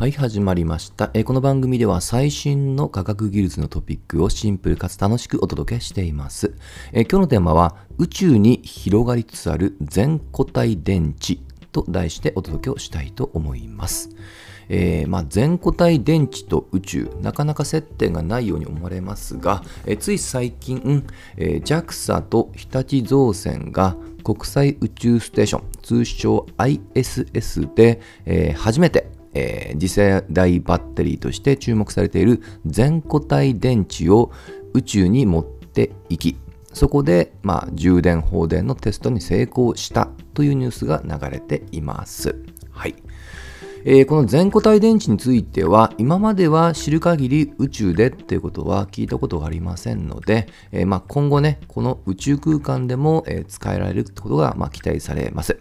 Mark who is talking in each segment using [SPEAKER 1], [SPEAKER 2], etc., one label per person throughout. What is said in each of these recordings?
[SPEAKER 1] はい、始まりました。えこの番組では最新の科学技術のトピックをシンプルかつ楽しくお届けしています。え今日のテーマは宇宙に広がりつつある全固体電池と題してお届けをしたいと思います。えー、まあ、全固体電池と宇宙、なかなか接点がないように思われますが、え、つい最近、え、JAXA と日立造船が国際宇宙ステーション、通称 ISS で、え初めてえー、次世代バッテリーとして注目されている全固体電池を宇宙に持っていきそこで、まあ、充電放電のテストに成功したというニュースが流れています。はい。えー、この全固体電池については今までは知る限り宇宙でっていうことは聞いたことがありませんので、えー、まあ、今後ねこの宇宙空間でも、えー、使えられるってことが、まあ、期待されます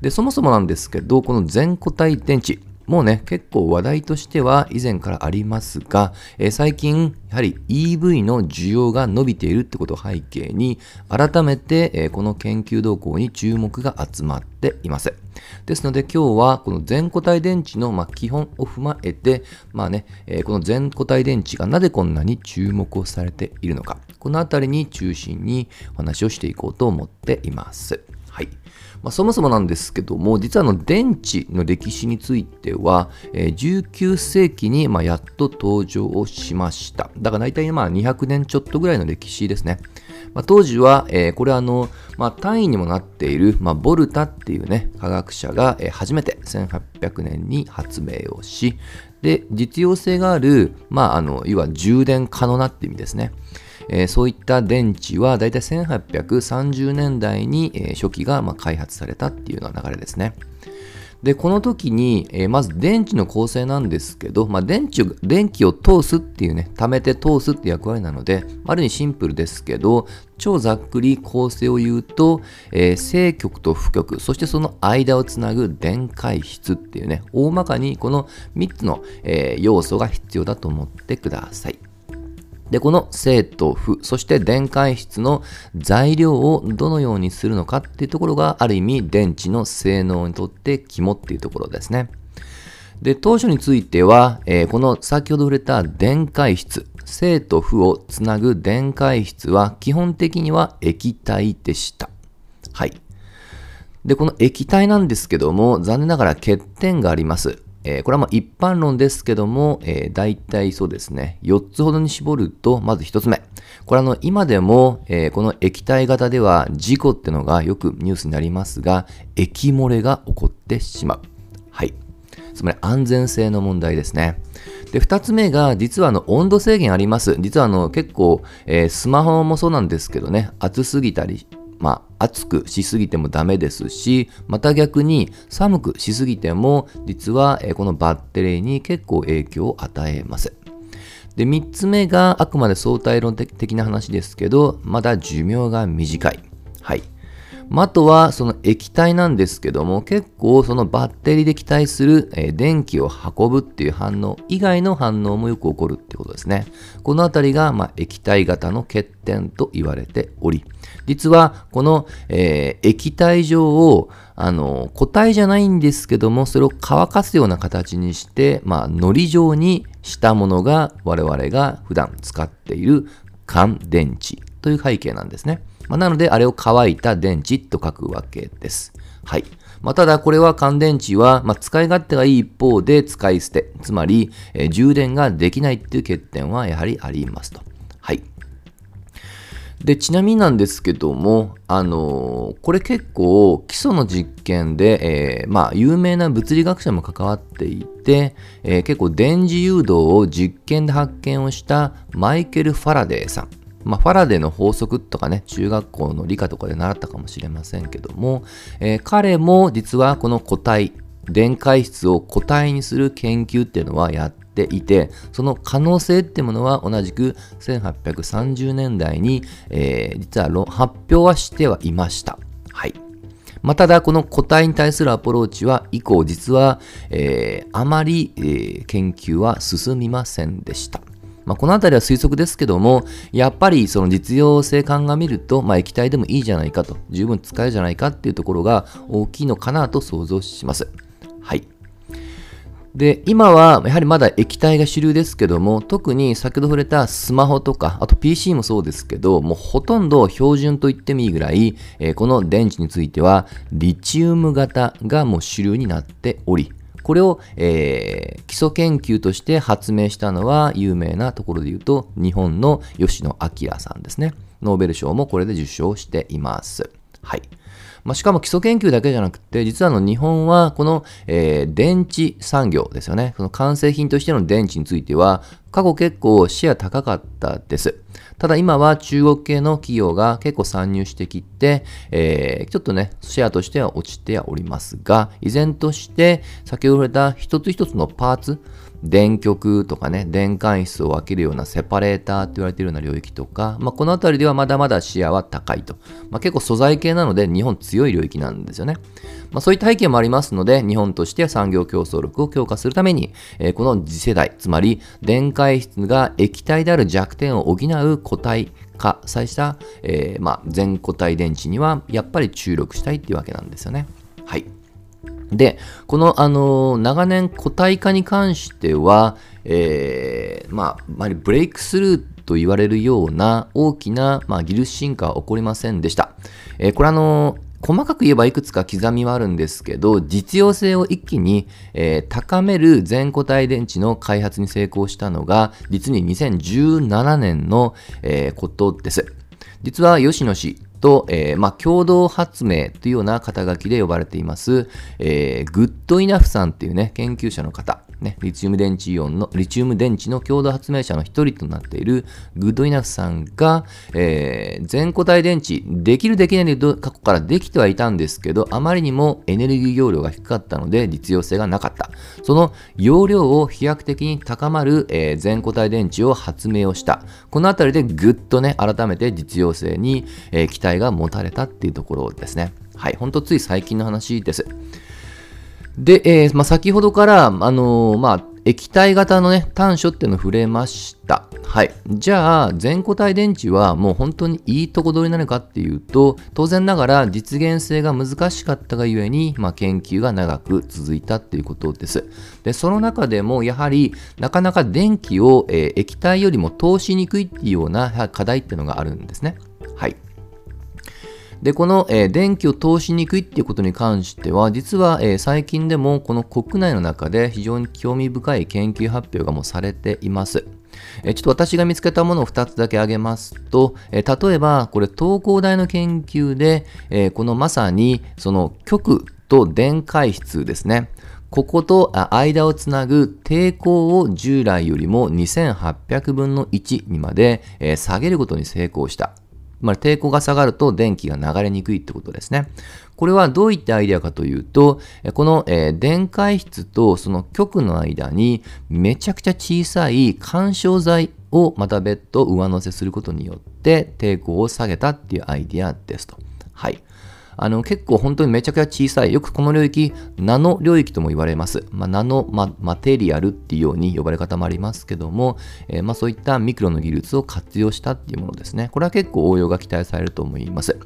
[SPEAKER 1] でそもそもなんですけどこの全固体電池もうね、結構話題としては以前からありますが、えー、最近、やはり EV の需要が伸びているってことを背景に、改めて、えー、この研究動向に注目が集まっています。ですので今日はこの全固体電池のま基本を踏まえて、まあね、えー、この全固体電池がなぜこんなに注目をされているのか、このあたりに中心にお話をしていこうと思っています。はい。まあ、そもそもなんですけども、実はの電池の歴史については、えー、19世紀にまやっと登場をしました。だから大体まあ200年ちょっとぐらいの歴史ですね。まあ、当時は、えー、これあの、まあ、単位にもなっている、まあ、ボルタっていうね、科学者が、初めて1800年に発明をし、で、実用性がある、まあ、あの、いわゆる充電可能なって意味ですね。えー、そういった電池はだいたい1830年代に、え、初期がま開発されたっていうような流れですね。で、この時に、えー、まず電池の構成なんですけど、まあ、電池、電気を通すっていうね、溜めて通すって役割なので、ある意味シンプルですけど、超ざっくり構成を言うと、えー、正極と負極、そしてその間をつなぐ電解質っていうね、大まかにこの3つの、えー、要素が必要だと思ってください。で、この正と負、そして電解質の材料をどのようにするのかっていうところがある意味電池の性能にとって肝っていうところですね。で、当初については、えー、この先ほど触れた電解質、正と負をつなぐ電解質は基本的には液体でした。はい。で、この液体なんですけども、残念ながら欠点があります。えー、これはま一般論ですけども、えー、大体そうですね、4つほどに絞ると、まず1つ目。これあの、今でも、えー、この液体型では事故ってのがよくニュースになりますが、液漏れが起こってしまう。はい。つまり安全性の問題ですね。で、2つ目が、実はあの温度制限あります。実はあの結構、え、スマホもそうなんですけどね、暑すぎたりまあ、暑くしすぎてもダメですし、また逆に寒くしすぎても、実はこのバッテリーに結構影響を与えます。で、3つ目があくまで相対論的な話ですけど、まだ寿命が短い。はい。あとはその液体なんですけども結構そのバッテリーで期待する、えー、電気を運ぶっていう反応以外の反応もよく起こるってことですね。このあたりが、まあ、液体型の欠点と言われており実はこの、えー、液体状をあの固体じゃないんですけどもそれを乾かすような形にして、まあ、糊状にしたものが我々が普段使っている乾電池という背景なんですね。まあ、なので、あれを乾いた電池と書くわけです。はい。まあ、ただ、これは乾電池は、まあ、使い勝手がいい一方で使い捨て、つまり、えー、充電ができないっていう欠点はやはりありますと。で、ちなみになんですけども、あのー、これ結構基礎の実験で、えー、まあ、有名な物理学者も関わっていて、えー、結構電磁誘導を実験で発見をしたマイケル・ファラデーさん。まあ、ファラデーの法則とかね、中学校の理科とかで習ったかもしれませんけども、え、彼も実はこの固体、電解質を固体にする研究っていうのはやっていて、その可能性っていうものは同じく1830年代に、えー、実は発表はしてはいました。はい。まあ、ただ、この固体に対するアプローチは以降、実は、えー、あまり、えー、研究は進みませんでした。まあ、この辺りは推測ですけども、やっぱりその実用性鑑みると、まあ、液体でもいいじゃないかと、十分使えるじゃないかっていうところが大きいのかなと想像します。で、今はやはりまだ液体が主流ですけども、特に先ほど触れたスマホとか、あと PC もそうですけど、もうほとんど標準と言ってもいいぐらい、えー、この電池については、リチウム型がもう主流になっており、これを、えー、基礎研究として発明したのは有名なところで言うと、日本の吉野明さんですね。ノーベル賞もこれで受賞しています。はい。まあ、しかも基礎研究だけじゃなくて、実はあの日本はこの、えー、電池産業ですよね。その完成品としての電池については、過去結構シェア高かったです。ただ今は中国系の企業が結構参入してきて、えー、ちょっとね、シェアとしては落ちておりますが、依然として先ほど触れた一つ一つのパーツ、電極とかね、電解質を分けるようなセパレーターって言われているような領域とか、まあ、この辺りではまだまだシェアは高いと。まあ、結構素材系なので日本強い領域なんですよね。まあ、そういった背景もありますので、日本としては産業競争力を強化するために、えー、この次世代、つまり電解質が液体である弱点を補う固体化さした、えー、ま、全固体電池にはやっぱり注力したいっていうわけなんですよね。で、この、あの、長年固体化に関しては、えー、まあ、まりブレイクスルーと言われるような大きな、まあ、技術進化は起こりませんでした。えー、これあの、細かく言えばいくつか刻みはあるんですけど、実用性を一気に、えー、高める全固体電池の開発に成功したのが、実に2017年の、えー、ことです。実は吉野氏と、えー、まあ、共同発明というような肩書きで呼ばれています、えー、グッドイナフさんっていうね、研究者の方、ね、リチウム電池イオンの、リチウム電池の共同発明者の一人となっているグッドイナフさんが、えー、全固体電池、できるできないで過去からできてはいたんですけど、あまりにもエネルギー容量が低かったので実用性がなかった。その容量を飛躍的に高まる、えー、全固体電池を発明をした。このあたりでぐっとね、改めて実用性に、えー、期待が持たれたっていうところですね。はい、ほんとつい最近の話です。で、えー、まあ、先ほどから、あのー、まあ、液体型のね、短所っていうのを触れました。はい。じゃあ、全固体電池はもう本当にいいとこ取りなのかっていうと、当然ながら実現性が難しかったがゆえに、まあ、研究が長く続いたっていうことです。で、その中でもやはり、なかなか電気を、えー、液体よりも通しにくいっていうような課題っていうのがあるんですね。はい。で、この、えー、電気を通しにくいっていうことに関しては、実は、えー、最近でもこの国内の中で非常に興味深い研究発表がもうされています。えちょっと私が見つけたものを2つだけ挙げますと、え例えば、これ東工大の研究で、えこのまさにその極と電解質ですね。ここと間をつなぐ抵抗を従来よりも2800分の1にまで下げることに成功した。まあ、抵抗が下がると電気が流れにくいってことですね。これはどういったアイデアかというと、この、え、電解質とその極の間にめちゃくちゃ小さい干渉剤をまた別途上乗せすることによって抵抗を下げたっていうアイデアですと。はい。あの結構本当にめちゃくちゃ小さい、よくこの領域、ナノ領域とも言われます。まあ、ナノママテリアルっていうように呼ばれ方もありますけども、えー、まあ、そういったミクロの技術を活用したっていうものですね。これは結構応用が期待されると思います。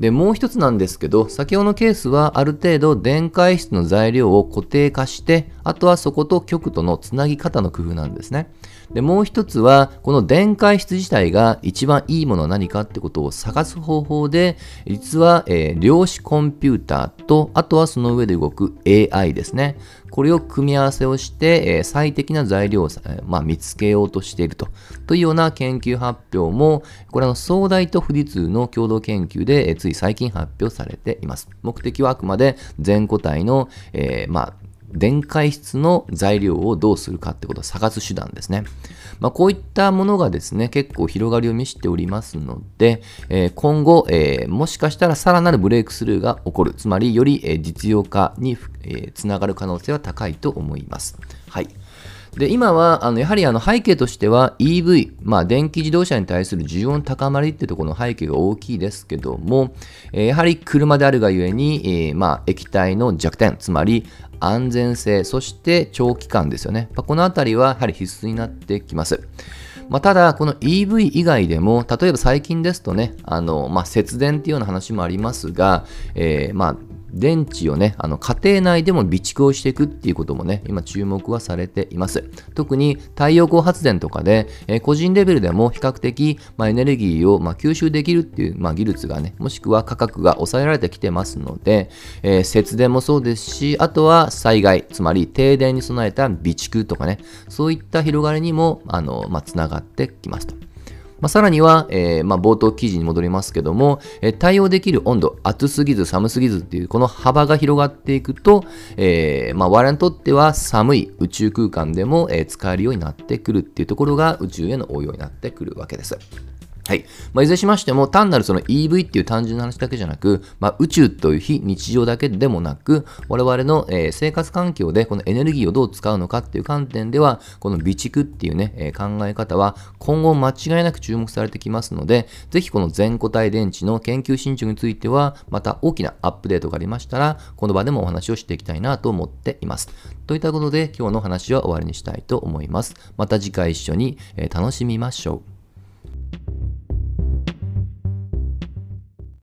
[SPEAKER 1] で、もう一つなんですけど、先ほどのケースはある程度電解質の材料を固定化して、あとはそこと極とのつなぎ方の工夫なんですね。で、もう一つは、この電解質自体が一番いいものは何かってことを探す方法で、実は、えー、量子コンピューターと、あとはその上で動く AI ですね。これを組み合わせをして、えー、最適な材料を、えー、まあ、見つけようとしていると。というような研究発表も、これは総大と富士通の共同研究で、えー、つい最近発表されています。目的はあくまで全固体の、え、まあ、電解質の材料をどうするかってことを探す手段ですね。まあ、こういったものがですね、結構広がりを見せておりますので、えー、今後、えー、もしかしたらさらなるブレイクスルーが起こる、つまりより、え実用化に、えつながる可能性は高いと思います。はい。で、今は、あの、やはりあの背景としては EV、まあ、電気自動車に対する需要の高まりっていうところの背景が大きいですけども、えー、やはり車であるがゆえに、えー、まあ、液体の弱点、つまり安全性、そして長期間ですよね。まあ、このあたりはやはり必須になってきます。まあ、ただ、この EV 以外でも、例えば最近ですとね、あのまあ、節電っていうような話もありますが、えー、まあ、電池をね、あの家庭内でも備蓄をしていくっていうこともね、今注目はされています。特に太陽光発電とかで、えー、個人レベルでも比較的、まあ、エネルギーを、まあ、吸収できるっていう、まあ、技術がね、もしくは価格が抑えられてきてますので、えー、節電もそうですし、あとは災害、つまり停電に備えた備蓄とかね、そういった広がりにも、あの、まあ、つながってきますと。まあ、さらには、えー、まあ、冒頭記事に戻りますけども、えー、対応できる温度、暑すぎず寒すぎずっていうこの幅が広がっていくと、えー、まあ、我々にとっては寒い宇宙空間でも、え使えるようになってくるっていうところが宇宙への応用になってくるわけです。はい。まあ、いずれしましても、単なるその EV っていう単純な話だけじゃなく、まあ、宇宙という非日常だけでもなく、我々の、えー、生活環境でこのエネルギーをどう使うのかっていう観点では、この備蓄っていうね、えー、考え方は今後間違いなく注目されてきますので、ぜひこの全固体電池の研究進捗については、また大きなアップデートがありましたら、この場でもお話をしていきたいなと思っています。といったことで、今日の話は終わりにしたいと思います。また次回一緒に、えー、楽しみましょう。